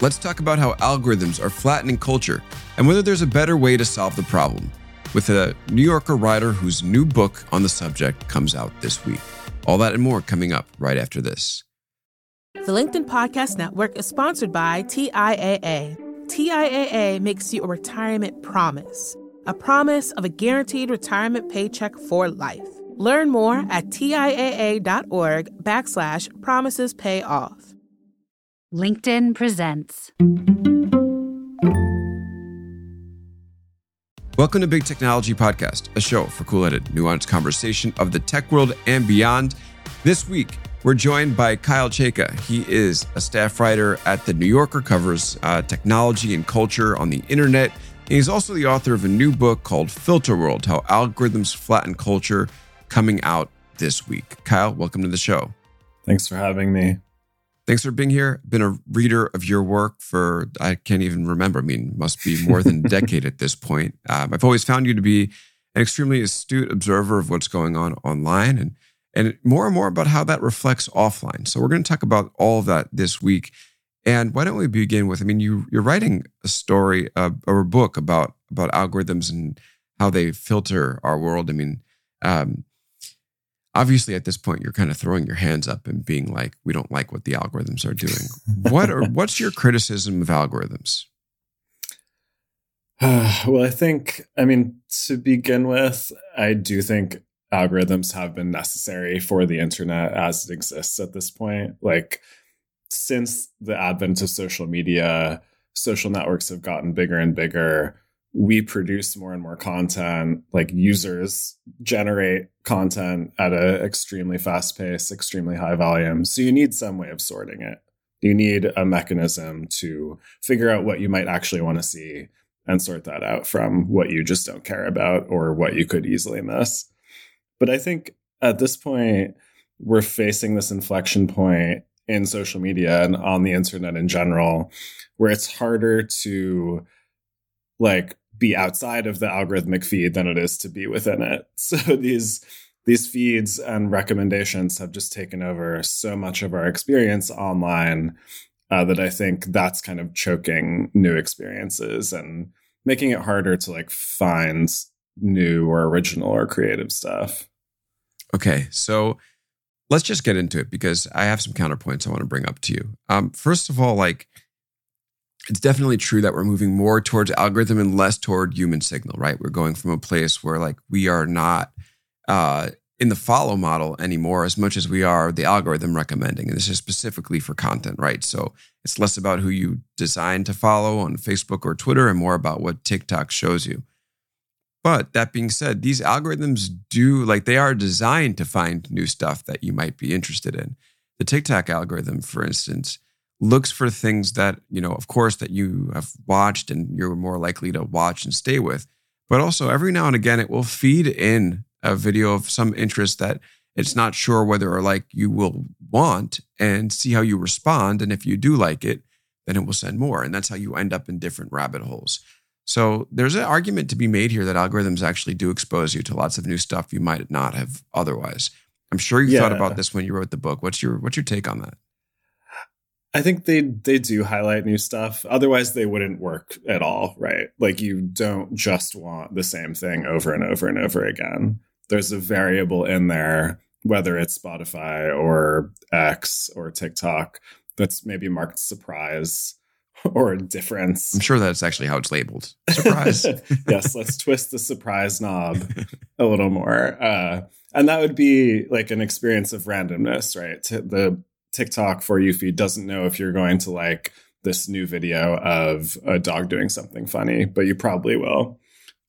let's talk about how algorithms are flattening culture and whether there's a better way to solve the problem with a New Yorker writer whose new book on the subject comes out this week. All that and more coming up right after this. The LinkedIn Podcast Network is sponsored by TIAA. TIAA makes you a retirement promise, a promise of a guaranteed retirement paycheck for life. Learn more at TIAA.org backslash promises pay off. LinkedIn presents. Welcome to Big Technology Podcast, a show for cool headed, nuanced conversation of the tech world and beyond. This week, we're joined by Kyle Chayka. He is a staff writer at The New Yorker, covers uh, technology and culture on the internet. And he's also the author of a new book called Filter World How Algorithms Flatten Culture, coming out this week. Kyle, welcome to the show. Thanks for having me. Thanks for being here. Been a reader of your work for, I can't even remember. I mean, must be more than a decade at this point. Um, I've always found you to be an extremely astute observer of what's going on online and, and more and more about how that reflects offline. So we're going to talk about all of that this week. And why don't we begin with, I mean, you, you're writing a story uh, or a book about, about algorithms and how they filter our world. I mean, um, obviously at this point you're kind of throwing your hands up and being like we don't like what the algorithms are doing. What are what's your criticism of algorithms? Well i think i mean to begin with i do think algorithms have been necessary for the internet as it exists at this point. Like since the advent of social media social networks have gotten bigger and bigger we produce more and more content like users generate content at an extremely fast pace extremely high volume. So you need some way of sorting it. You need a mechanism to figure out what you might actually want to see and sort that out from what you just don't care about or what you could easily miss. But i think at this point we're facing this inflection point in social media and on the internet in general where it's harder to like be outside of the algorithmic feed than it is to be within it. So these these feeds and recommendations have just taken over so much of our experience online uh, that I think that's kind of choking new experiences and making it harder to like find new or original or creative stuff. Okay, so let's just get into it because I have some counterpoints I want to bring up to you. Um, first of all, like it's definitely true that we're moving more towards algorithm and less toward human signal, right? We're going from a place where like we are not uh, in the follow model anymore as much as we are the algorithm recommending. And this is specifically for content, right? So it's less about who you design to follow on Facebook or Twitter and more about what TikTok shows you. But that being said, these algorithms do like they are designed to find new stuff that you might be interested in. The TikTok algorithm, for instance, looks for things that, you know, of course, that you have watched and you're more likely to watch and stay with. But also, every now and again, it will feed in a video of some interest that it's not sure whether or like you will want and see how you respond. And if you do like it, then it will send more. And that's how you end up in different rabbit holes. So there's an argument to be made here that algorithms actually do expose you to lots of new stuff you might not have otherwise. I'm sure you yeah. thought about this when you wrote the book. What's your what's your take on that? I think they they do highlight new stuff. Otherwise, they wouldn't work at all, right? Like you don't just want the same thing over and over and over again. There's a variable in there, whether it's Spotify or X or TikTok, that's maybe marked surprise or difference. I'm sure that's actually how it's labeled. Surprise. yes, let's twist the surprise knob a little more. Uh, and that would be like an experience of randomness, right? The TikTok for you feed doesn't know if you're going to like this new video of a dog doing something funny, but you probably will.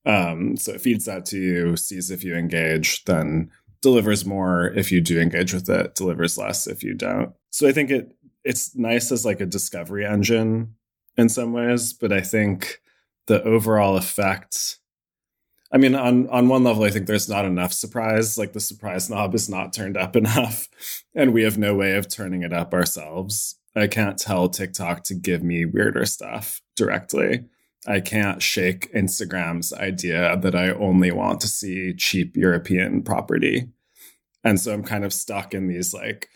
Um, so it feeds that to you, sees if you engage, then delivers more if you do engage with it, delivers less if you don't. So I think it it's nice as like a discovery engine in some ways, but I think the overall effect I mean, on on one level, I think there's not enough surprise. Like the surprise knob is not turned up enough, and we have no way of turning it up ourselves. I can't tell TikTok to give me weirder stuff directly. I can't shake Instagram's idea that I only want to see cheap European property. And so I'm kind of stuck in these like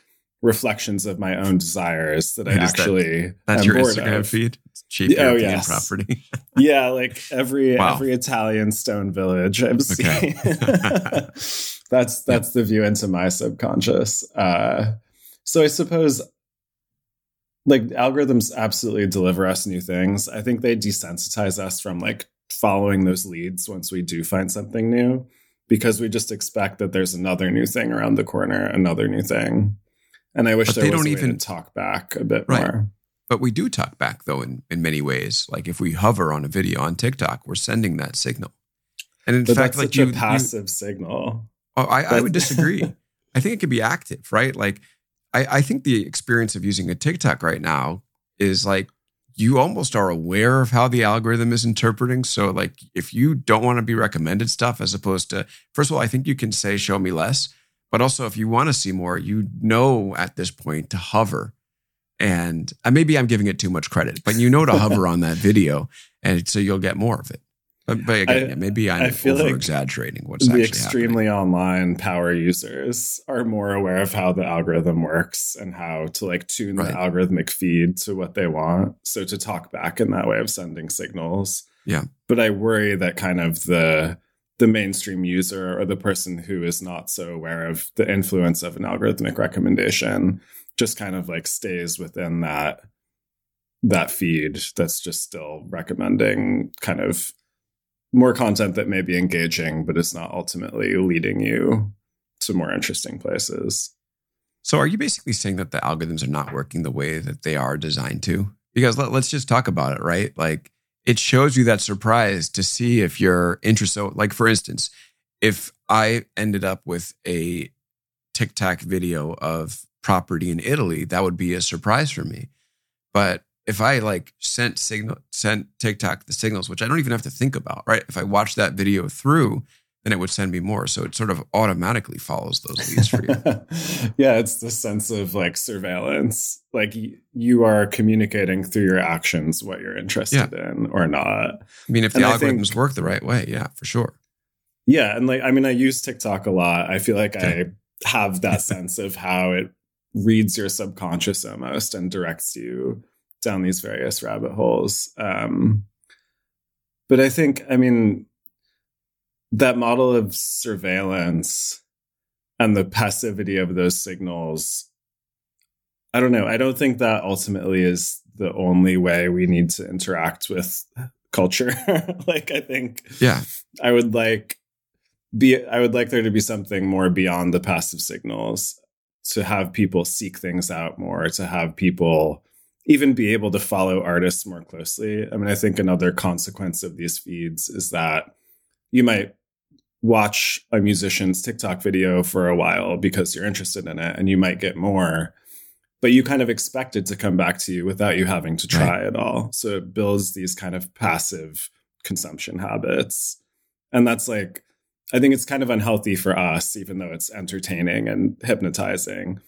reflections of my own desires that I is that- actually That's am your bored Instagram of. feed. Cheap Oh, European yes. property. Yeah, like every Wow. every Italian stone village I've Okay. seen. that's that's the view into my subconscious. Uh, so I suppose like algorithms absolutely deliver us new things. I think they desensitize us from like following those leads once we do find something new because we just expect that there's another new thing around the corner, another new thing. And I wish But there they was don't even- to talk back a bit Right. more. But we do talk back though in, in many ways. Like if we hover on a video on TikTok, we're sending that signal. And in But fact, like such you, a you- passive signal. oh, I, I would disagree. I think it could be active, right? Like I, I think the experience of using a TikTok right now is like you almost are aware of how the algorithm is interpreting. So like if you don't want to be recommended stuff as opposed to first of all, I think you can say show me less. But also if you want to see more, you know at this point to hover. And uh, maybe I'm giving it too much credit, but you know to hover on that video and so you'll get more of it. But, but again, I- yeah, maybe I'm like over exaggerating what's actually happening. the extremely online power users are more aware of how the algorithm works and how to like tune Right. the algorithmic feed to what they want. So to talk back in that way of sending signals. Yeah. But I worry that kind of the the mainstream user or the person who is not so aware of the influence of an algorithmic recommendation just kind of like stays within that that feed that's just still recommending kind of more content that may be engaging, but it's not ultimately leading you to more interesting places. So are you basically saying that the algorithms are not working the way that they are designed to? Because let, us just talk about it, right? Like it shows you that surprise to see if you're interested. So like for instance, if I ended up with a TikTok video of property in Italy, that would be a surprise for me. But if I like sent signal sent TikTok the signals, which I don't even have to think about, right? If I watch that video through, then it would send me more. So it sort of automatically follows those leads for you. yeah, it's the sense of like surveillance. Like y- you are communicating through your actions what you're interested in or not. I mean, if the And algorithms think- work the right way, yeah, for sure. Yeah, and like I mean, I use TikTok a lot. I feel like Okay. I have that sense of how it reads your subconscious almost and directs you down these various rabbit holes. Um, but I think, I mean, that model of surveillance and the passivity of those signals. I don't know. I don't think that ultimately is the only way we need to interact with culture. like, I think Yeah. I would like be I would like there to be something more beyond the passive signals to have people seek things out more, to have people even be able to follow artists more closely. I mean, I think another consequence of these feeds is that you might watch a musician's TikTok video for a while because you're interested in it and you might get more, but you kind of expect it to come back to you without you having to try at all. So it builds these kind of passive consumption habits. And that's like, I think it's kind of unhealthy for us, even though it's entertaining and hypnotizing.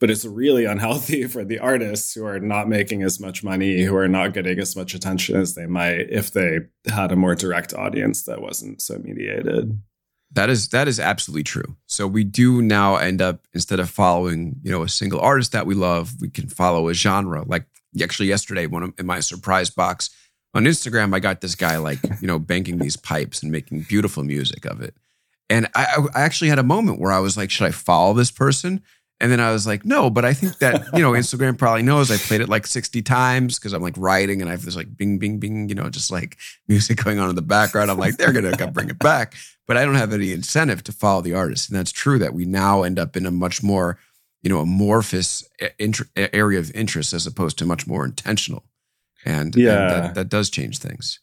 But it's really unhealthy for the artists who are not making as much money, who are not getting as much attention as they might if they had a more direct audience that wasn't so mediated. That is that is absolutely true. So we do now end up instead of following, you know, a single artist that we love, we can follow a genre. Like actually yesterday, of, in my surprise box on Instagram, I got this guy like, you know, banking these pipes and making beautiful music of it. And I, I actually had a moment where I was like, should I follow this person? And then I was like, no, but I think that, you know, Instagram probably knows I played it like 60 times because I'm like writing and I have this like bing, bing, bing, you know, just like music going on in the background. I'm like, they're going to bring it back. But I don't have any incentive to follow the artist. And that's true that we now end up in a much more, you know, amorphous int- area of interest as opposed to much more intentional. And, and Yeah. that, that does change things.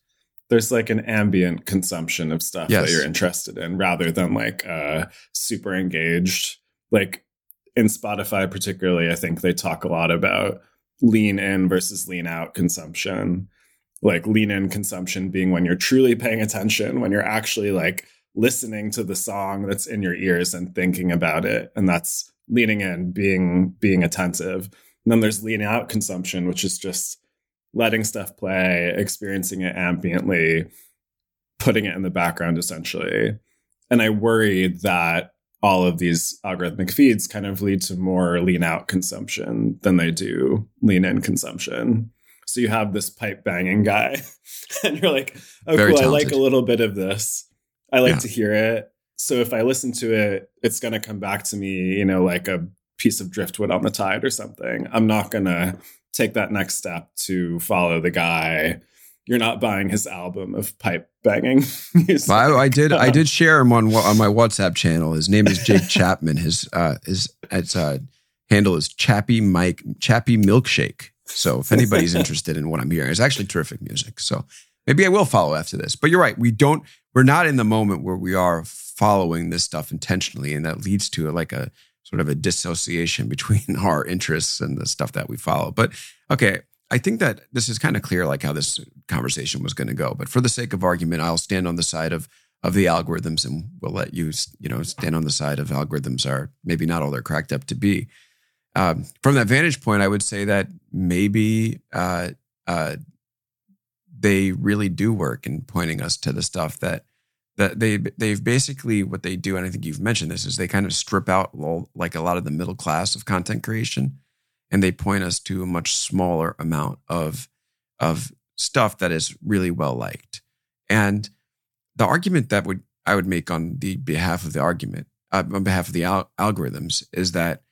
There's like an ambient consumption of stuff Yes. that you're interested in rather than like uh super engaged. Like in Spotify particularly, I think they talk a lot about lean in versus lean out consumption. Like lean in consumption being when you're truly paying attention, when you're actually like listening to the song that's in your ears and thinking about it. And that's leaning in, being being attentive. And then there's lean out consumption, which is just letting stuff play, experiencing it ambiently, putting it in the background essentially. And I worry that all of these algorithmic feeds kind of lead to more lean out consumption than they do lean in consumption. So you have this pipe banging guy, and you're like, oh, Very cool, talented. I like a little bit of this. I like yeah. to hear it. So if I listen to it, it's going to come back to me, you know, like a piece of driftwood on the tide or something. I'm not going to take that next step to follow the guy you're not buying his album of pipe banging. I, I, did. I did share him on on my WhatsApp channel. His name is Jake Chapman. His uh, his, his uh, handle is Chappy Mike Chappy Milkshake. So if anybody's interested in what I'm hearing, it's actually terrific music. So maybe I will follow after this. But you're right. We don't. We're not in the moment where we are following this stuff intentionally, and that leads to like a sort of a dissociation between our interests and the stuff that we follow. But okay, I think that this is kind of clear, like how this conversation was going to go. But for the sake of argument, I'll stand on the side of of the algorithms, and we'll let you, you know, stand on the side of algorithms are maybe not all they're cracked up to be. Um, from that vantage point, I would say that maybe uh, uh, they really do work in pointing us to the stuff that that they they've basically what they do, and I think you've mentioned this is they kind of strip out like a lot of the middle class of content creation and they point us to a much smaller amount of of stuff that is really well liked. And the argument that would I would make on the behalf of the argument uh, on behalf of the al- algorithms is that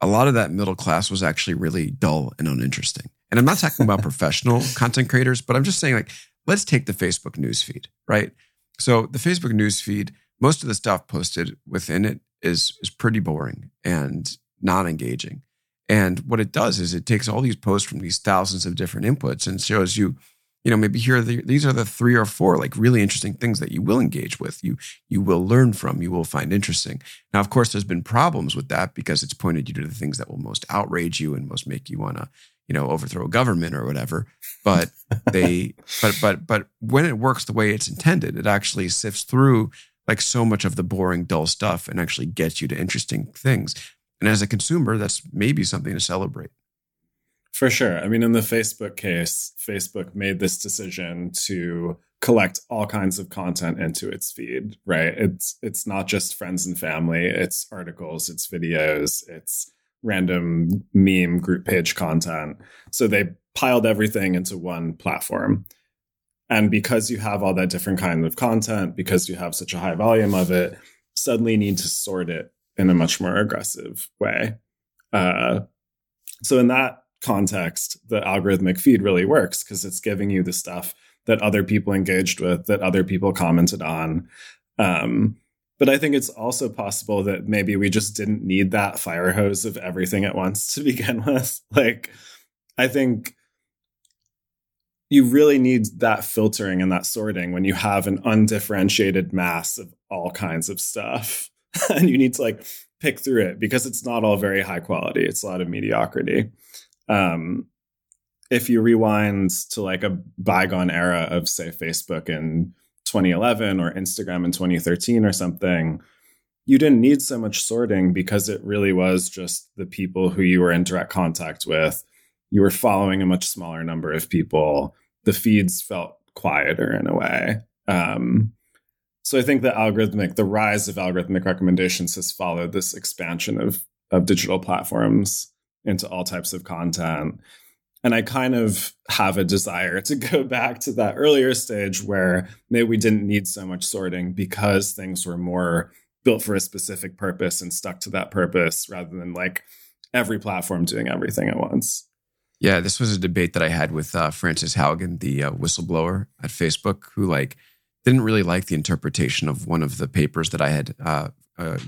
a lot of that middle class was actually really dull and uninteresting. And I'm not talking about professional content creators, but I'm just saying like let's take the Facebook newsfeed, right? So the Facebook newsfeed, most of the stuff posted within it is is pretty boring and not engaging. And what it does is it takes all these posts from these thousands of different inputs and shows you, you know, maybe here are the, these are the three or four like really interesting things that you will engage with, you you will learn from, you will find interesting. Now, of course, there's been problems with that because it's pointed you to the things that will most outrage you and most make you want to, you know, overthrow a government or whatever. But they, but but but when it works the way it's intended, it actually sifts through like so much of the boring, dull stuff and actually gets you to interesting things. And as a consumer, that's maybe something to celebrate. For sure. I mean, in the Facebook case, Facebook made this decision to collect all kinds of content into its feed, right? It's it's not just friends and family, it's articles, it's videos, it's random meme group page content. So they piled everything into one platform. And because you have all that different kind of content, because you have such a high volume of it, suddenly need to sort it in a much more aggressive way. Uh, so in that context, the algorithmic feed really works because it's giving you the stuff that other people engaged with, that other people commented on. Um, but I think it's also possible that maybe we just didn't need that fire hose of everything at once to begin with. Like, I think you really need that filtering and that sorting when you have an undifferentiated mass of all kinds of stuff. and you need to like pick through it because it's not all very high quality. It's a lot of mediocrity. Um, if you rewind to like a bygone era of say Facebook in 2011 or Instagram in 2013 or something, you didn't need so much sorting because it really was just the people who you were in direct contact with. You were following a much smaller number of people. The feeds felt quieter in a way. Um, so I think the algorithmic, the rise of algorithmic recommendations has followed this expansion of of digital platforms into all types of content. And I kind of have a desire to go back to that earlier stage where maybe we didn't need so much sorting because things were more built for a specific purpose and stuck to that purpose rather than like every platform doing everything at once. Yeah, this was a debate that I had with uh, Frances Haugen, the uh, whistleblower at Facebook, who like didn't really like the interpretation of one of the papers that I had, uh, uh,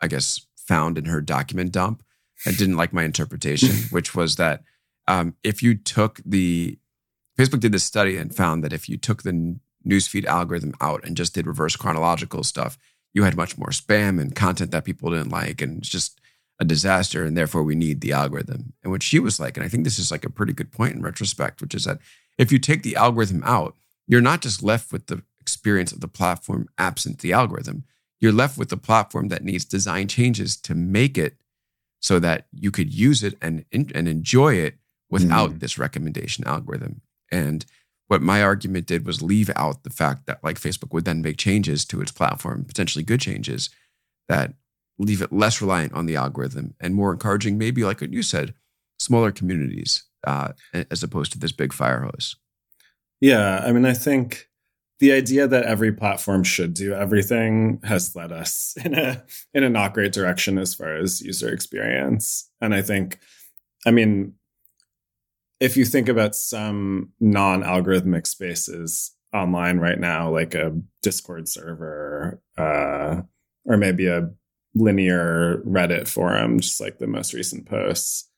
I guess, found in her document dump. I didn't like my interpretation, which was that um, if you took the Facebook did this study and found that if you took the newsfeed algorithm out and just did reverse chronological stuff, you had much more spam and content that people didn't like, and it's just a disaster. And therefore, we need the algorithm. And what she was like, and I think this is like a pretty good point in retrospect, which is that if you take the algorithm out, you're not just left with the experience of the platform absent the algorithm. You're left with the platform that needs design changes to make it so that you could use it and, and enjoy it without mm. this recommendation algorithm. And what my argument did was leave out the fact that like Facebook would then make changes to its platform, potentially good changes that leave it less reliant on the algorithm and more encouraging, maybe like what you said, smaller communities uh, as opposed to this big fire hose. Yeah, I mean, I think the idea that every platform should do everything has led us in a in a not great direction as far as user experience. And I think, I mean, if you think about some non-algorithmic spaces online right now, like a Discord server, uh, or maybe a linear Reddit forum, just like the most recent posts,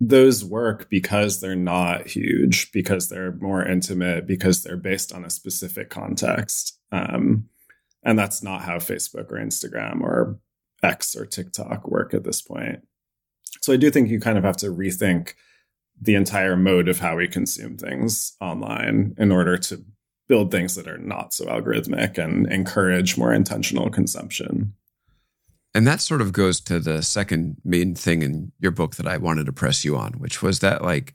those work because they're not huge, because they're more intimate, because they're based on a specific context. Um, and that's not how Facebook or Instagram or X or TikTok work at this point. So I do think you kind of have to rethink the entire mode of how we consume things online in order to build things that are not so algorithmic and encourage more intentional consumption. And that sort of goes to the second main thing in your book that I wanted to press you on, which was that like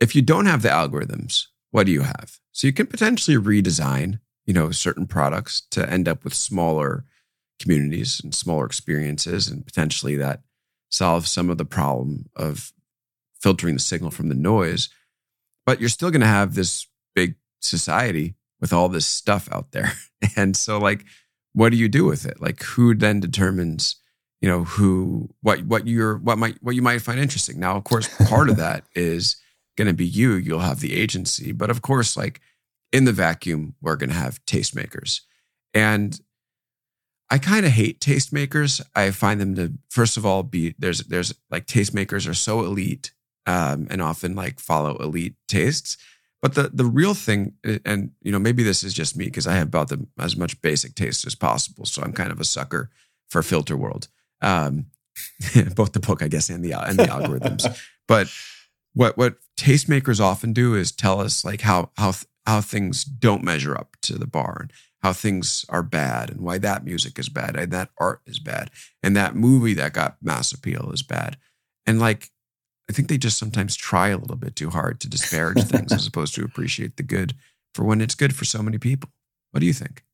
if you don't have the algorithms, what do you have? So you can potentially redesign, you know, certain products to end up with smaller communities and smaller experiences and potentially that solves some of the problem of filtering the signal from the noise. But you're still going to have this big society with all this stuff out there. And so like what do you do with it? Like who then determines, you know, who what what you're what might what you might find interesting. Now, of course, part of that is going to be you. You'll have the agency, but of course, like in the vacuum, we're going to have tastemakers, and I kind of hate tastemakers. I find them to first of all be there's there's like tastemakers are so elite um, and often like follow elite tastes but the the real thing, and you know, maybe this is just me because I have about the, as much basic taste as possible. So I'm kind of a sucker for filter world. Um, both the book, I guess, and the and the algorithms. But what what tastemakers often do is tell us like how how how things don't measure up to the bar and how things are bad and why that music is bad and that art is bad and that movie that got mass appeal is bad. And like I think they just sometimes try a little bit too hard to disparage things as opposed to appreciate the good for when it's good for so many people. What do you think?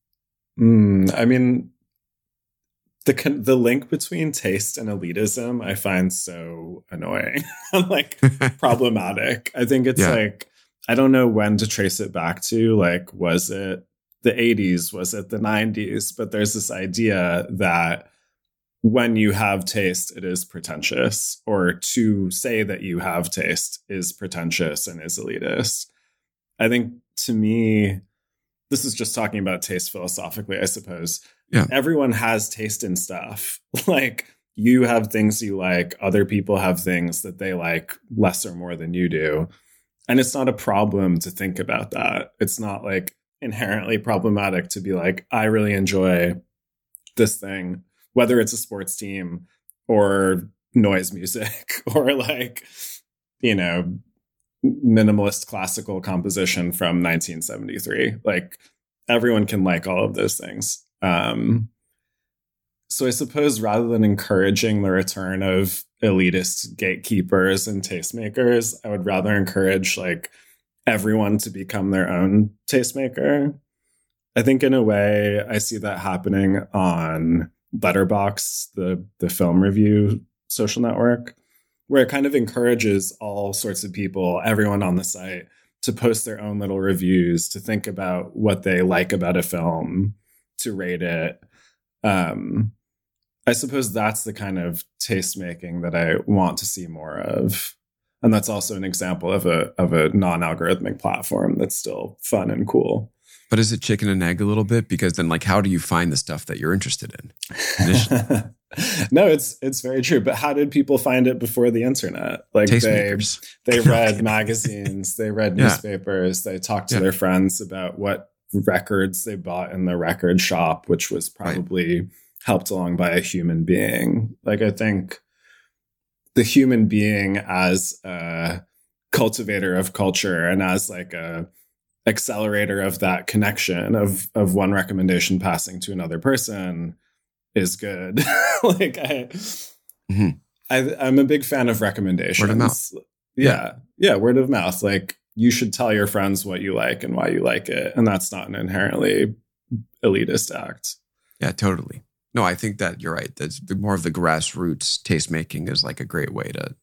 Mm, I mean, the the link between taste and elitism I find so annoying, like problematic. I think it's yeah. like I don't know when to trace it back to. Like, was it the 80s? Was it the 90s? But there's this idea that when you have taste, it is pretentious, or to say that you have taste is pretentious and is elitist. I think to me, this is just talking about taste philosophically, I suppose. Yeah. Everyone has taste in stuff. like you have things you like, other people have things that they like less or more than you do. And it's not a problem to think about that. It's not like inherently problematic to be like, I really enjoy this thing whether it's a sports team or noise music or like, you know, minimalist classical composition from 1973. Like everyone can like all of those things. Um, so I suppose rather than encouraging the return of elitist gatekeepers and tastemakers, I would rather encourage like everyone to become their own tastemaker. I think in a way I see that happening on Letterboxd, the the film review social network, where it kind of encourages all sorts of people, everyone on the site, to post their own little reviews, to think about what they like about a film, to rate it. Um, I suppose that's the kind of taste making that I want to see more of. And that's also an example of a of a non-algorithmic platform that's still fun and cool. But is it chicken and egg a little bit? Because then, like, how do you find the stuff that you're interested in? no, it's it's very true. But how did people find it before the internet? Like they they read magazines, they read newspapers, yeah. they talked to yeah. their friends about what records they bought in the record shop, which was probably right. helped along by a human being. Like I think the human being as a cultivator of culture and as like a accelerator of that connection of of one recommendation passing to another person is good. like I, mm-hmm. I I'm a big fan of recommendations. Word of mouth. Yeah. yeah. Word of mouth. Like you should tell your friends what you like and why you like it. And that's not an inherently elitist act. Yeah, totally. no, I think that you're right. That's the more of the grassroots tastemaking is like a great way to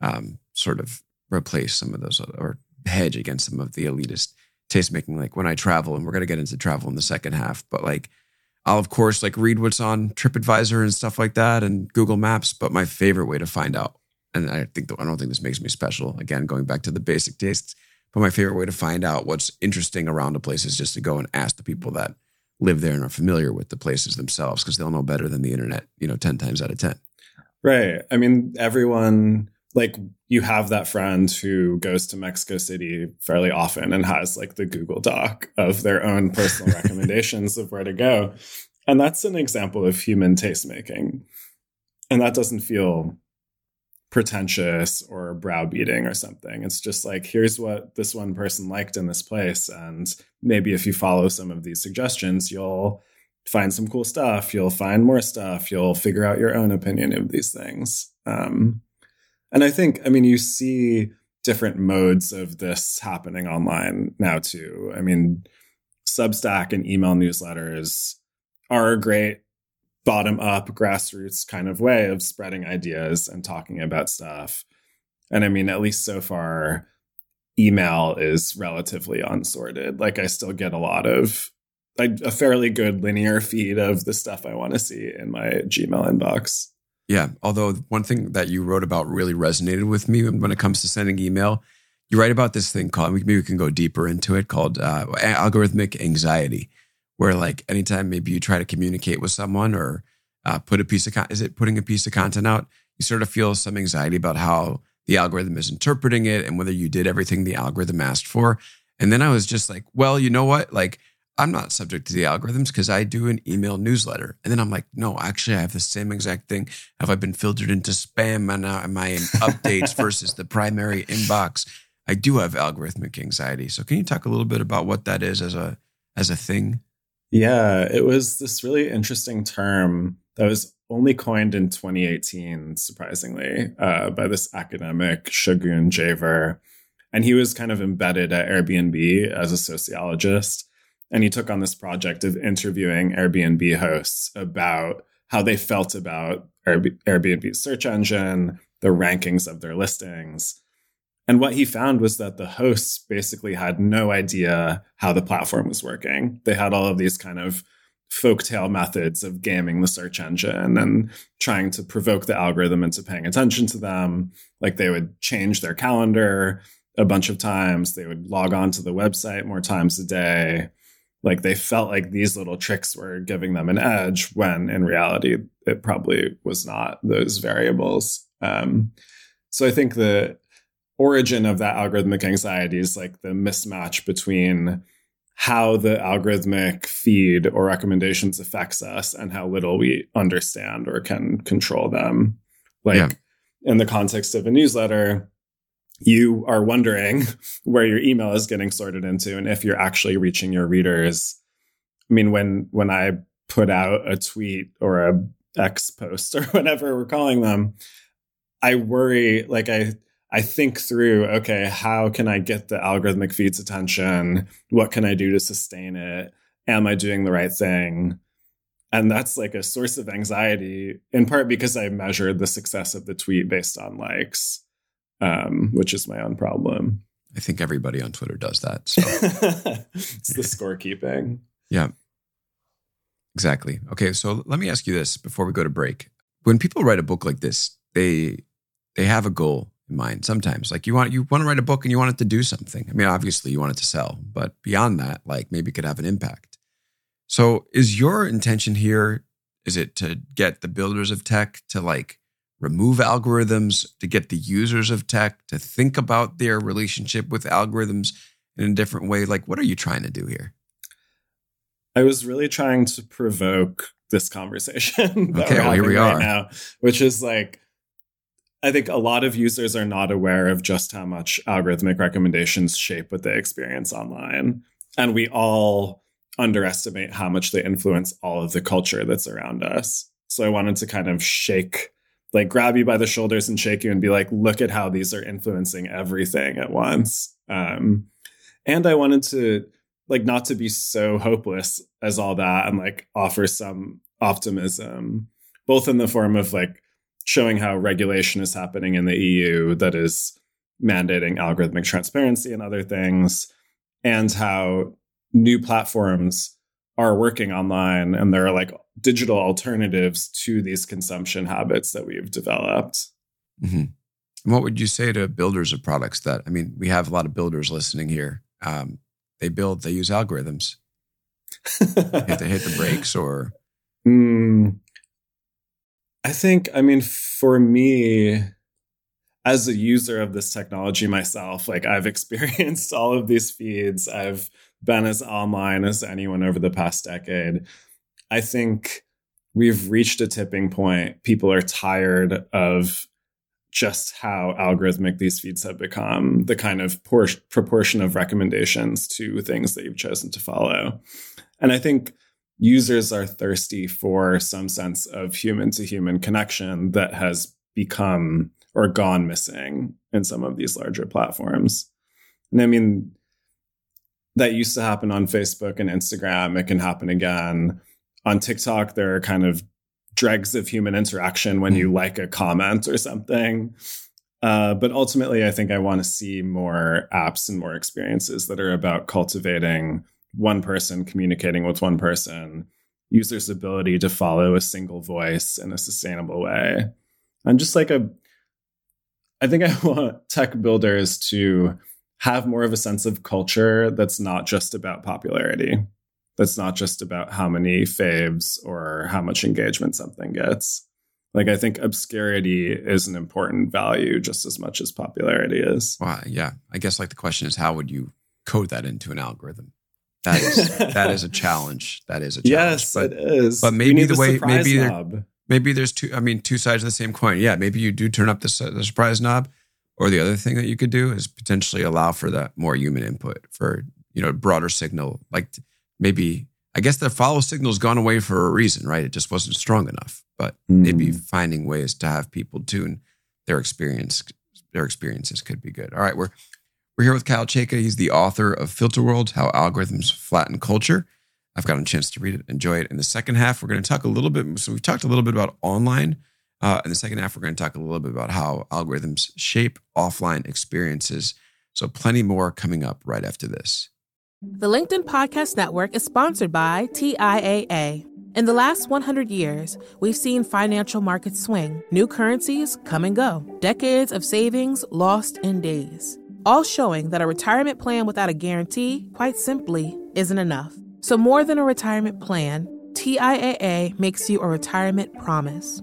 um, sort of replace some of those or hedge against some of the elitist tastemaking. Like when I travel, and we're to get into travel in the second half, but like I'll of course like read what's on TripAdvisor and stuff like that and Google Maps. But my favorite way to find out, and I think I don't think this makes me special. Again, going back to the basic tastes, but my favorite way to find out what's interesting around a place is just to go and ask the people that live there and are familiar with the places themselves because they'll know better than the internet. You know, ten times out of ten. Right. I mean, everyone like you have that friend who goes to Mexico City fairly often and has like the Google Doc of their own personal recommendations of where to go. And that's an example of human tastemaking. And that doesn't feel pretentious or browbeating or something. It's just like, here's what this one person liked in this place. And maybe if you follow some of these suggestions, you'll find some cool stuff. You'll find more stuff. You'll figure out your own opinion of these things. Um, and I think, I mean, you see different modes of this happening online now too. I mean, Substack and email newsletters are a great bottom up grassroots kind of way of spreading ideas and talking about stuff. And I mean, at least so far, email is relatively unsorted. Like I still get a lot of a fairly good linear feed of the stuff I want to see in my Gmail inbox. Yeah. Although one thing that you wrote about really resonated with me when it comes to sending email, you write about this thing called, maybe we can go deeper into it, called uh, algorithmic anxiety, where like anytime maybe you try to communicate with someone or uh, put a piece of, con- is it putting a piece of content out? You sort of feel some anxiety about how the algorithm is interpreting it and whether you did everything the algorithm asked for. And then I was just like, well, you know what? Like, I'm not subject to the algorithms because I do an email newsletter. And then I'm like, no, actually, I have the same exact thing. Have I been filtered into spam and uh, my updates versus the primary inbox? I do have algorithmic anxiety. So can you talk a little bit about what that is as a as a thing? Yeah, it was this really interesting term that was only coined in 2018, surprisingly, uh, by this academic Shagun Jhaver. And he was kind of embedded at Airbnb as a sociologist. And he took on this project of interviewing Airbnb hosts about how they felt about Airbnb's search engine, the rankings of their listings. And what he found was that the hosts basically had no idea how the platform was working. They had all of these kind of folktale methods of gaming the search engine and trying to provoke the algorithm into paying attention to them. Like they would change their calendar a bunch of times, they would log on to the website more times a day like they felt like these little tricks were giving them an edge when in reality it probably was not those variables um, so i think the origin of that algorithmic anxiety is like the mismatch between how the algorithmic feed or recommendations affects us and how little we understand or can control them like yeah. in the context of a newsletter you are wondering where your email is getting sorted into and if you're actually reaching your readers. I mean, when when I put out a tweet or a X post or whatever we're calling them, I worry like I I think through, okay, how can I get the algorithmic feed's attention? What can I do to sustain it? Am I doing the right thing? And that's like a source of anxiety, in part because I measured the success of the tweet based on likes um, which is my own problem. I think everybody on Twitter does that. So. it's the scorekeeping. Yeah. Exactly. Okay, so let me ask you this before we go to break. When people write a book like this, they they have a goal in mind. Sometimes, like you want you want to write a book and you want it to do something. I mean, obviously you want it to sell, but beyond that, like maybe it could have an impact. So, is your intention here? Is it to get the builders of tech to like remove algorithms, to get the users of tech to think about their relationship with algorithms in a different way? Like, what are you trying to do here? I was really trying to provoke this conversation. okay, well, here we right are now, which is like, I think a lot of users are not aware of just how much algorithmic recommendations shape what they experience online. And we all underestimate how much they influence all of the culture that's around us. So I wanted to kind of shake like grab you by the shoulders and shake you and be like, look at how these are influencing everything at once. Um, and I wanted to like not to be so hopeless as all that and like offer some optimism, both in the form of like showing how regulation is happening in the EU that is mandating algorithmic transparency and other things, and how new platforms are working online and there are like digital alternatives to these consumption habits that we've developed. Mm-hmm. what would you say to builders of products that, I mean, we have a lot of builders listening here. Um, they build, they use algorithms. hit, to hit the brakes or? Mm, I think, I mean, for me, as a user of this technology myself, like I've experienced all of these feeds. I've been as online as anyone over the past decade. I think we've reached a tipping point. People are tired of just how algorithmic these feeds have become, the kind of por- proportion of recommendations to things that you've chosen to follow. And I think users are thirsty for some sense of human to human connection that has become or gone missing in some of these larger platforms. And I mean, that used to happen on Facebook and Instagram. It can happen again. On TikTok, there are kind of dregs of human interaction when you hmm. like a comment or something. Uh, but ultimately, I think I want to see more apps and more experiences that are about cultivating one person communicating with one person, users' ability to follow a single voice in a sustainable way. And just like a, I think I want tech builders to have more of a sense of culture that's not just about popularity. That's not just about how many faves or how much engagement something gets. Like I think obscurity is an important value just as much as popularity is. Well, yeah. I guess like the question is how would you code that into an algorithm? That is that is a challenge. That is a challenge. Yes, but, it is. But maybe the way maybe there, maybe there's two. I mean, two sides of the same coin. Yeah, maybe you do turn up the, the surprise knob, or the other thing that you could do is potentially allow for that more human input for, you know, broader signal. Like maybe, I guess the follow signal's gone away for a reason, right? It just wasn't strong enough. But mm. maybe finding ways to have people tune their experience, their experiences could be good. All right, we're we're here with Kyle Chayka. He's the author of Filter World: How Algorithms Flatten Culture. I've gotten a chance to read it, enjoy it. In the second half, we're going to talk a little bit. So we've talked a little bit about online uh, in the second half, we're going to talk a little bit about how algorithms shape offline experiences. So, plenty more coming up right after this. The LinkedIn Podcast Network is sponsored by TIAA. In the last 100 years, we've seen financial markets swing, new currencies come and go, decades of savings lost in days, all showing that a retirement plan without a guarantee, quite simply, isn't enough. So, more than a retirement plan, TIAA makes you a retirement promise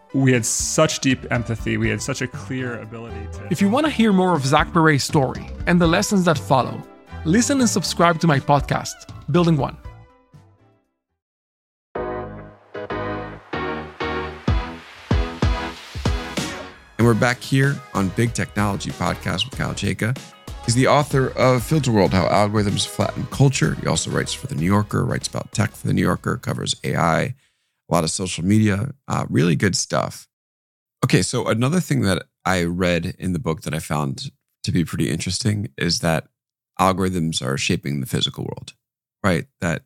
we had such deep empathy. We had such a clear ability to. If you want to hear more of Zach Perret's story and the lessons that follow, listen and subscribe to my podcast, Building One. And we're back here on Big Technology Podcast with Kyle Chayka. He's the author of Filter World How Algorithms Flatten Culture. He also writes for The New Yorker, writes about tech for The New Yorker, covers AI a lot of social media, uh, really good stuff. Okay, so another thing that I read in the book that I found to be pretty interesting is that algorithms are shaping the physical world, right? That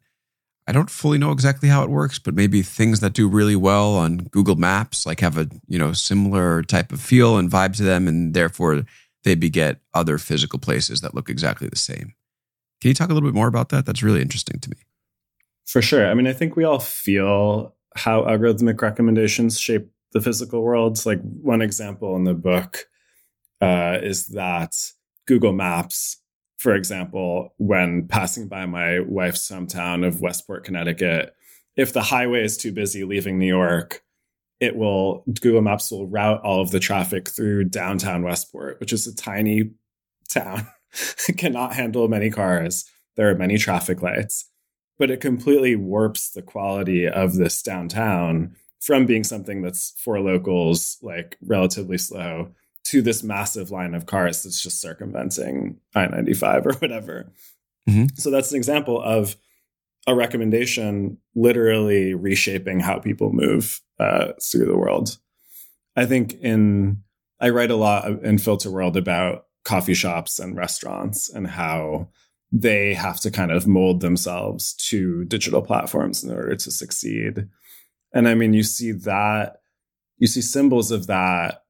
I don't fully know exactly how it works, but maybe things that do really well on Google Maps like have a, you know, similar type of feel and vibe to them and therefore they beget other physical places that look exactly the same. Can you talk a little bit more about that? That's really interesting to me. For sure. I mean, I think we all feel how algorithmic recommendations shape the physical world. Like one example in the book uh, is that Google Maps, for example, when passing by my wife's hometown of Westport, Connecticut, if the highway is too busy leaving New York, it will Google Maps will route all of the traffic through downtown Westport, which is a tiny town. cannot handle many cars. There are many traffic lights, but it completely warps the quality of this downtown from being something that's for locals, like relatively slow, to this massive line of cars that's just circumventing I 95 or whatever. Mm-hmm. So that's an example of a recommendation literally reshaping how people move uh, through the world. I think in I write a lot in Filterworld about coffee shops and restaurants and how they have to kind of mold themselves to digital platforms in order to succeed. And I mean, you see that, you see symbols of that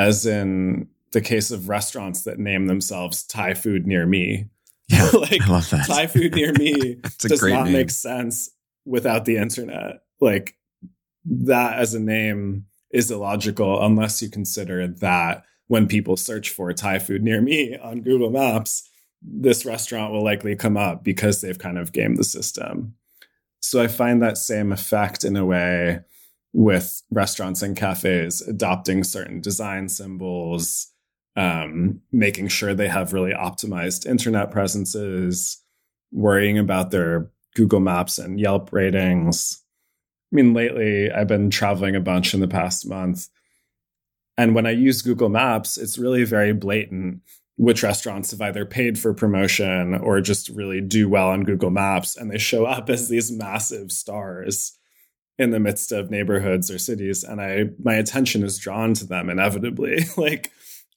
as in the case of restaurants that name themselves Thai food near me. Yeah, like I love that. Thai food near me does not name. make sense without the internet. Like that as a name is illogical unless you consider that when people search for Thai food near me on Google Maps, this restaurant will likely come up because they've kind of gamed the system. So I find that same effect in a way with restaurants and cafes adopting certain design symbols, um, making sure they have really optimized internet presences, worrying about their Google Maps and Yelp ratings. I mean, lately I've been traveling a bunch in the past month. And when I use Google Maps, it's really very blatant which restaurants have either paid for promotion or just really do well on Google Maps. And they show up as these massive stars in the midst of neighborhoods or cities. And I, my attention is drawn to them inevitably. like,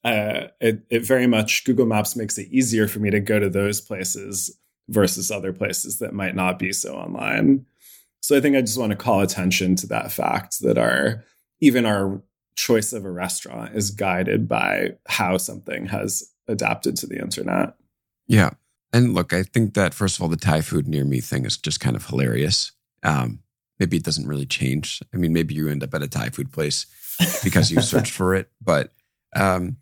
uh, it, it very much, Google Maps makes it easier for me to go to those places versus other places that might not be so online. So I think I just want to call attention to that fact that our even our choice of a restaurant is guided by how something has adapted to the internet. Yeah. And look, I think that first of all, the Thai food near me thing is just kind of hilarious. Um, maybe it doesn't really change. I mean, maybe you end up at a Thai food place because you searched for it, but um,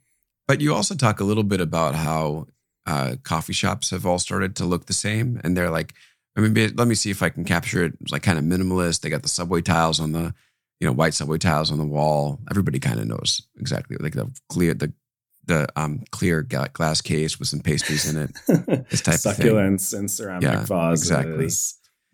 but you also talk a little bit about how uh, coffee shops have all started to look the same, and they're like, I mean, let me see if I can capture it. It's like kind of minimalist. They got the subway tiles on the, you know, white subway tiles on the wall. Everybody kind of knows exactly like the clear the the um clear glass case with some pastries in it. This type succulents and ceramic yeah, vases. Exactly.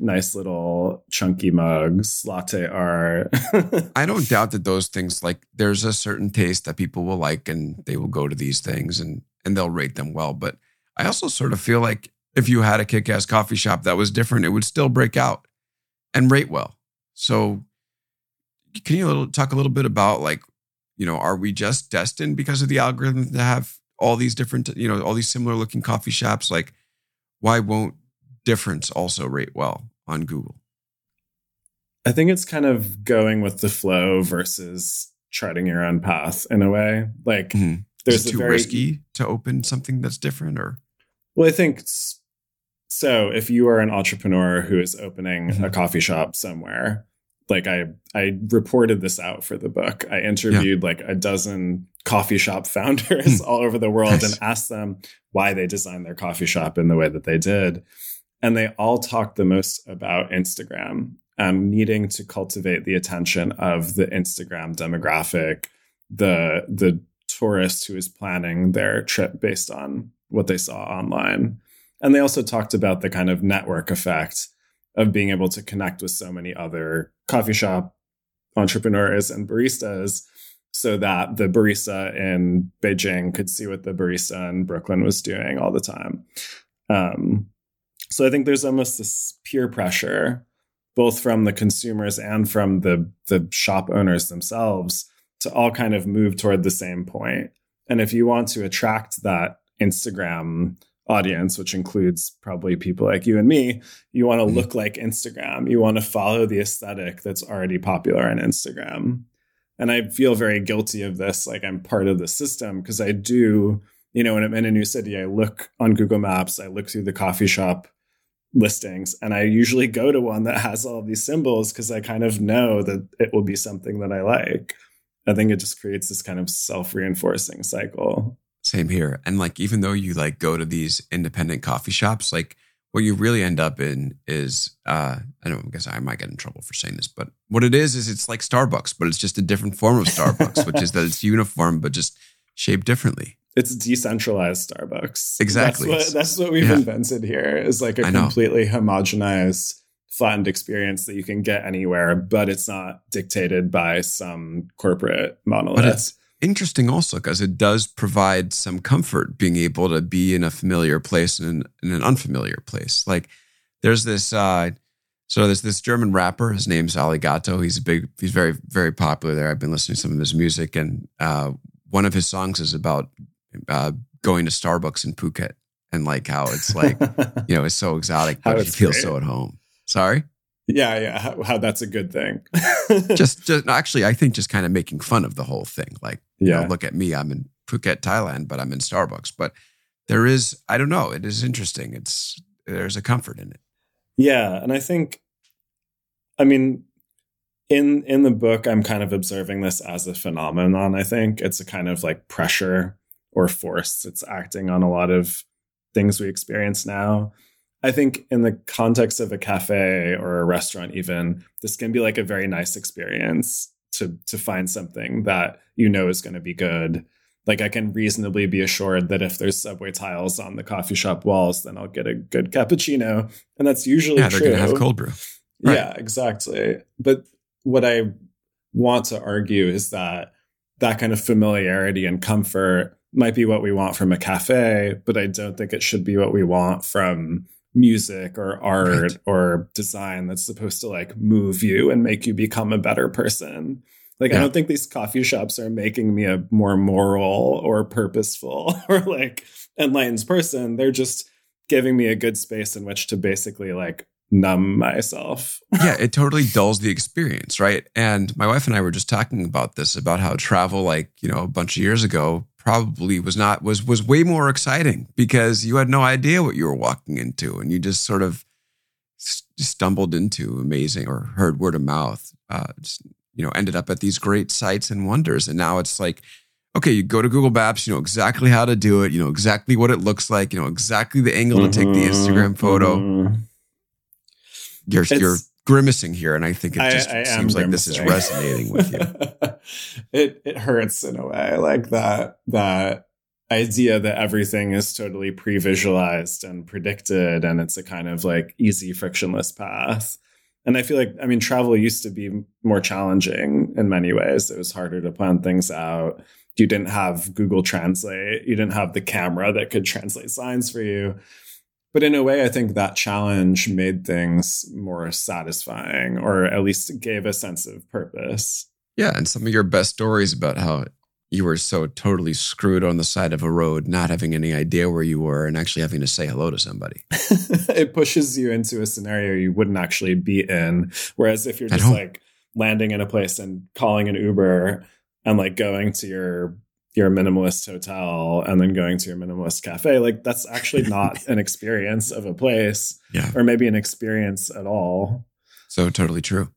Nice little chunky mugs, latte art. I don't doubt that those things like there's a certain taste that people will like and they will go to these things and and they'll rate them well. But I also sort of feel like if you had a kick ass coffee shop that was different, it would still break out and rate well. So, can you little, talk a little bit about like, you know, are we just destined because of the algorithm to have all these different, you know, all these similar looking coffee shops? Like, why won't difference also rate well on Google? I think it's kind of going with the flow versus charting your own path in a way. Like, mm-hmm. there's too very, risky to open something that's different, or well, I think so if you are an entrepreneur who is opening mm-hmm. a coffee shop somewhere, like I I reported this out for the book. I interviewed yeah. like a dozen coffee shop founders hmm. all over the world nice. and asked them why they designed their coffee shop in the way that they did. And they all talked the most about Instagram and needing to cultivate the attention of the Instagram demographic, the the tourist who is planning their trip based on what they saw online. And they also talked about the kind of network effect of being able to connect with so many other coffee shop entrepreneurs and baristas so that the barista in Beijing could see what the barista in Brooklyn was doing all the time. Um, so I think there's almost this peer pressure, both from the consumers and from the the shop owners themselves, to all kind of move toward the same point. And if you want to attract that Instagram audience, which includes probably people like you and me, you want to mm-hmm. look like Instagram. You want to follow the aesthetic that's already popular on Instagram. And I feel very guilty of this. Like I'm part of the system because I do, you know, when I'm in a new city, I look on Google Maps, I look through the coffee shop listings and I usually go to one that has all these symbols because I kind of know that it will be something that I like. I think it just creates this kind of self-reinforcing cycle. Same here. And like even though you like go to these independent coffee shops, like what you really end up in is uh I don't I guess I might get in trouble for saying this, but what it is is it's like Starbucks, but it's just a different form of Starbucks, which is that it's uniform but just shaped differently. It's decentralized Starbucks. Exactly. That's what, that's what we've Yeah. invented here is like a completely homogenized, flattened experience that you can get anywhere, but it's not dictated by some corporate monolith. But it's interesting also because it does provide some comfort being able to be in a familiar place and in, in an unfamiliar place. Like there's this uh so there's this German rapper, his name's Alligatoah. He's a big he's very, very popular there. I've been listening to some of his music and uh one of his songs is about uh going to Starbucks in Phuket and like how it's like, you know, it's so exotic, How but you feel great. so at home. Sorry? yeah, yeah. How, how that's a good thing. Just just actually I think just kind of making fun of the whole thing. Like you yeah. know, look at me. I'm in Phuket, Thailand, but I'm in Starbucks. But there is, I don't know. It is interesting. It's there's a comfort in it. Yeah, and I think, I mean, in in the book, I'm kind of observing this as a phenomenon. I think it's a kind of like pressure or force that's acting on a lot of things we experience now. I think in the context of a cafe or a restaurant, even this can be like a very nice experience to to find something that you know is going to be good. Like I can reasonably be assured that if there's subway tiles on the coffee shop walls, then I'll get a good cappuccino, and that's usually yeah, they're true. going to have cold brew. Right. Yeah, exactly. But what I want to argue is that that kind of familiarity and comfort might be what we want from a cafe, but I don't think it should be what we want from music or art Right. or design that's supposed to like move you and make you become a better person. Like, I don't think these coffee shops are making me a more moral or purposeful or like enlightened person. They're just giving me a good space in which to basically like numb myself. yeah, it totally dulls the experience, right? And my wife and I were just talking about this about how travel, like you know, a bunch of years ago, probably was not was was way more exciting because you had no idea what you were walking into, and you just sort of stumbled into amazing or heard word of mouth. Uh, just, you know, ended up at these great sites and wonders, and now it's like. Okay, you go to Google Maps, you know exactly how to do it, you know exactly what it looks like, you know exactly the angle to take the Instagram photo. Mhm. You're It's- you're grimacing here, and I think it just I am seems like this is resonating with you. it it hurts in a way, like that that idea that everything is totally pre-visualized and predicted, and it's a kind of like easy, frictionless path. And I feel like, I mean, travel used to be more challenging in many ways. It was harder to plan things out. You didn't have Google Translate. You didn't have the camera that could translate signs for you. But in a way, I think that challenge made things more satisfying, or at least gave a sense of purpose. Yeah, and some of your best stories about how you were so totally screwed on the side of a road, not having any idea where you were, and actually having to say hello to somebody. it pushes you into a scenario you wouldn't actually be in. Whereas if you're just like landing in a place and calling an Uber and like going to your your minimalist hotel and then going to your minimalist cafe, like that's actually not an experience of a place Yeah, or maybe an experience at all. so totally true.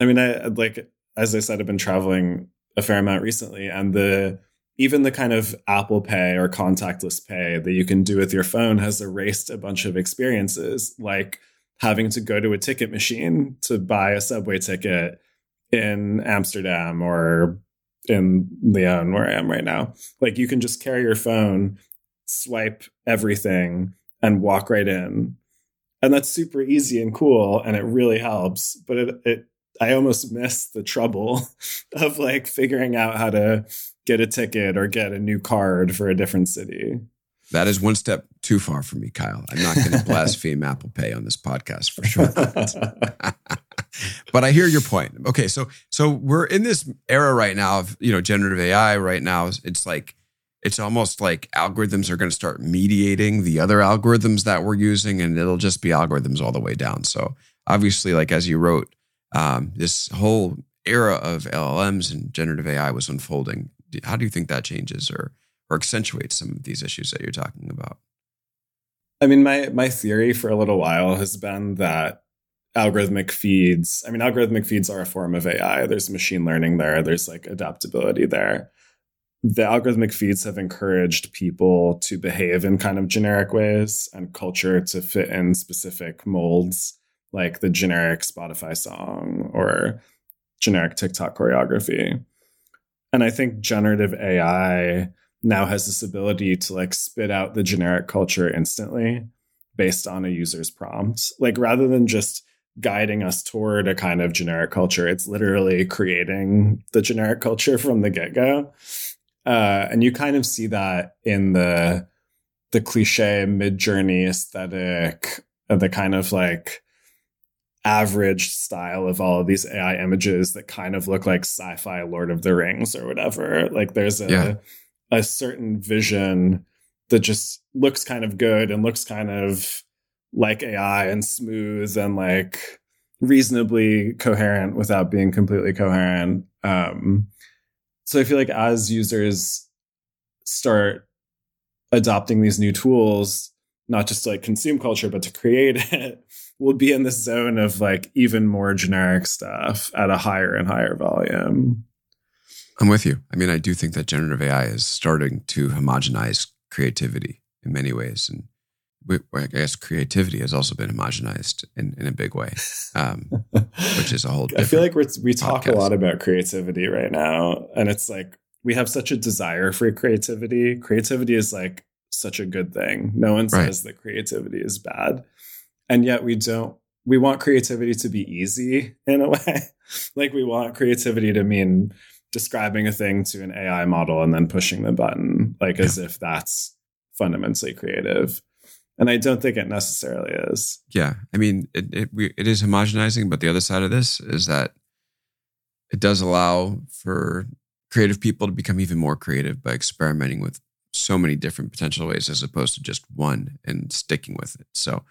I mean, I like as I said, I've been traveling a fair amount recently, and the even the kind of Apple Pay or contactless pay that you can do with your phone has erased a bunch of experiences, like having to go to a ticket machine to buy a subway ticket in Amsterdam or in Lyon, where I am right now. Like you can just carry your phone, swipe everything, and walk right in. And that's super easy and cool, and it really helps. But it, it I almost miss the trouble of like figuring out how to get a ticket or get a new card for a different city. That is one step too far for me, Kyle. I'm not going to blaspheme Apple Pay on this podcast for sure. but I hear your point. Okay, so so we're in this era right now of you know generative AI. Right now, it's like it's almost like algorithms are going to start mediating the other algorithms that we're using, and it'll just be algorithms all the way down. So obviously, like as you wrote, um, this whole era of LLMs and generative AI was unfolding. How do you think that changes or or accentuates some of these issues that you're talking about? I mean, my my theory for a little while has been that algorithmic feeds. I mean, algorithmic feeds are a form of AI. There's machine learning there. There's like adaptability there. The algorithmic feeds have encouraged people to behave in kind of generic ways and culture to fit in specific molds, like the generic Spotify song or generic TikTok choreography. And I think generative AI now has this ability to like spit out the generic culture instantly based on a user's prompt. Like rather than just guiding us toward a kind of generic culture, it's literally creating the generic culture from the get go. Uh, and you kind of see that in the the cliche Midjourney aesthetic, the kind of like average style of all of these AI images that kind of look like sci-fi Lord of the Rings or whatever. Like there's a yeah. a certain vision that just looks kind of good and looks kind of like AI and smooth and like reasonably coherent without being completely coherent. Um, so I feel like as users start adopting these new tools, not just to like consume culture, but to create it, we'll be in this zone of like even more generic stuff at a higher and higher volume. I'm with you. I mean, I do think that generative AI is starting to homogenize creativity in many ways. And we, I guess creativity has also been homogenized in, in a big way, um, which is a whole. I feel like we we talk podcast. a lot about creativity right now, and it's like we have such a desire for creativity. Creativity is like such a good thing. No one says right. that creativity is bad and yet we don't we want creativity to be easy in a way like we want creativity to mean describing a thing to an ai model and then pushing the button like yeah. as if that's fundamentally creative and i don't think it necessarily is yeah i mean it, it, it is homogenizing but the other side of this is that it does allow for creative people to become even more creative by experimenting with so many different potential ways as opposed to just one and sticking with it so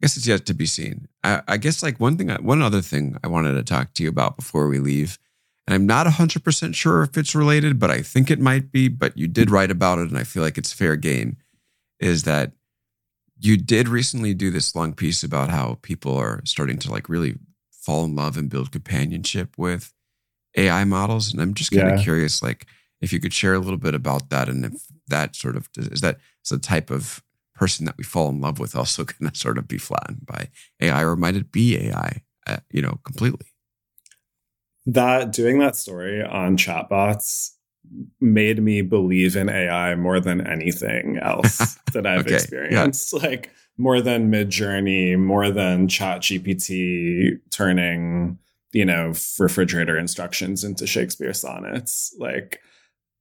I guess it's yet to be seen. I, I guess like one thing, one other thing I wanted to talk to you about before we leave, and I'm not 100% sure if it's related, but I think it might be, but you did write about it and I feel like it's fair game, is that you did recently do this long piece about how people are starting to like really fall in love and build companionship with AI models. And I'm just kind of yeah. curious, like, if you could share a little bit about that and if that sort of is that is the type of person that we fall in love with also going to sort of be flattened by AI, or might it be AI, uh, you know, completely? That doing that story on chatbots made me believe in AI more than anything else that I've okay, experienced. Yeah. Like more than Midjourney, more than ChatGPT turning, you know, refrigerator instructions into Shakespeare sonnets. Like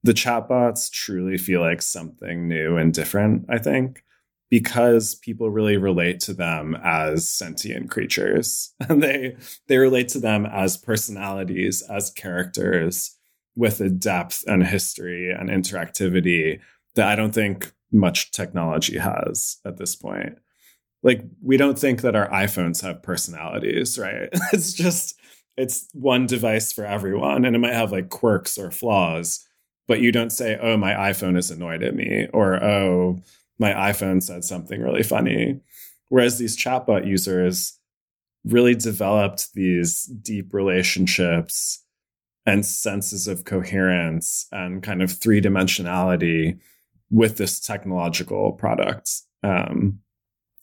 the chatbots truly feel like something new and different, I think because people really relate to them as sentient creatures and they they relate to them as personalities as characters with a depth and history and interactivity that i don't think much technology has at this point like we don't think that our iphones have personalities right it's just it's one device for everyone and it might have like quirks or flaws but you don't say oh my iphone is annoyed at me or oh my iPhone said something really funny. Whereas these chatbot users really developed these deep relationships and senses of coherence and kind of three dimensionality with this technological product. Um,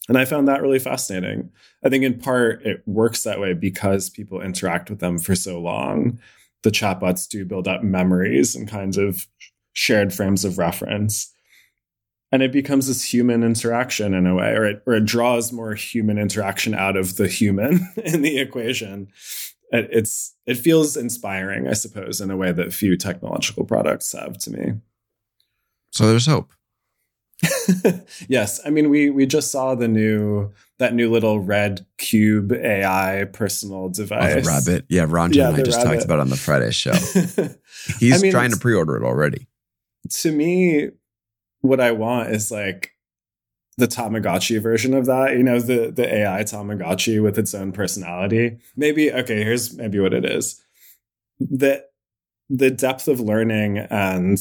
and I found that really fascinating. I think in part it works that way because people interact with them for so long. The chatbots do build up memories and kinds of shared frames of reference and it becomes this human interaction in a way, or it, or it draws more human interaction out of the human in the equation. It, it's it feels inspiring, I suppose, in a way that few technological products have to me. So there's hope. yes, I mean we we just saw the new that new little red cube AI personal oh, device. Oh, rabbit, yeah. Ranjan yeah, and I just rabbit. talked about on the Friday show. He's I mean, trying to pre-order it already. To me, what I want is like the Tamagotchi version of that, you know, the the AI Tamagotchi with its own personality. Maybe okay, here's maybe what it is. The the depth of learning and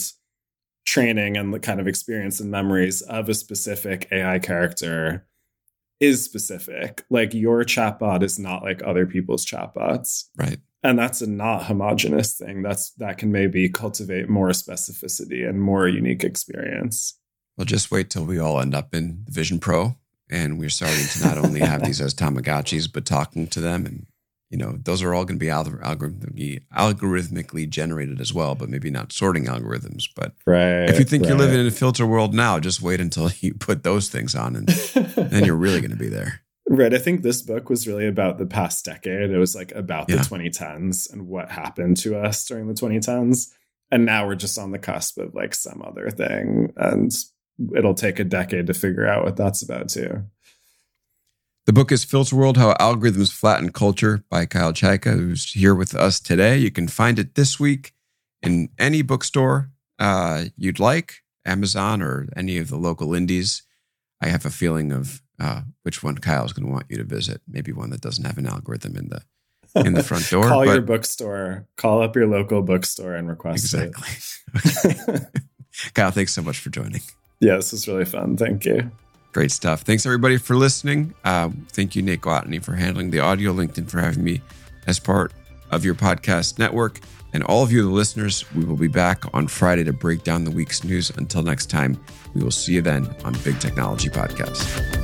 training and the kind of experience and memories of a specific AI character is specific. Like your chatbot is not like other people's chatbots. Right. And that's a not homogenous thing. That's that can maybe cultivate more specificity and more unique experience. Well, just wait till we all end up in Vision Pro and we're starting to not only have these as Tamagotchis, but talking to them and you know, those are all going to be algorithmically, algorithmically generated as well, but maybe not sorting algorithms. But right, if you think right. you're living in a filter world now, just wait until you put those things on, and then you're really going to be there. Right. I think this book was really about the past decade. It was like about the 2010s and what happened to us during the 2010s. And now we're just on the cusp of like some other thing. And it'll take a decade to figure out what that's about too. The book is Filterworld How Algorithms Flatten Culture by Kyle Chayka, who's here with us today. You can find it this week in any bookstore uh, you'd like, Amazon or any of the local indies. I have a feeling of uh, which one Kyle's going to want you to visit. Maybe one that doesn't have an algorithm in the in the front door. call your bookstore. Call up your local bookstore and request exactly. it. Kyle, thanks so much for joining. Yeah, this was really fun. Thank you. Great stuff. Thanks everybody for listening. Uh, thank you, Nate Gwattney, for handling the audio, LinkedIn for having me as part of your podcast network. And all of you, the listeners, we will be back on Friday to break down the week's news. Until next time, we will see you then on Big Technology Podcast.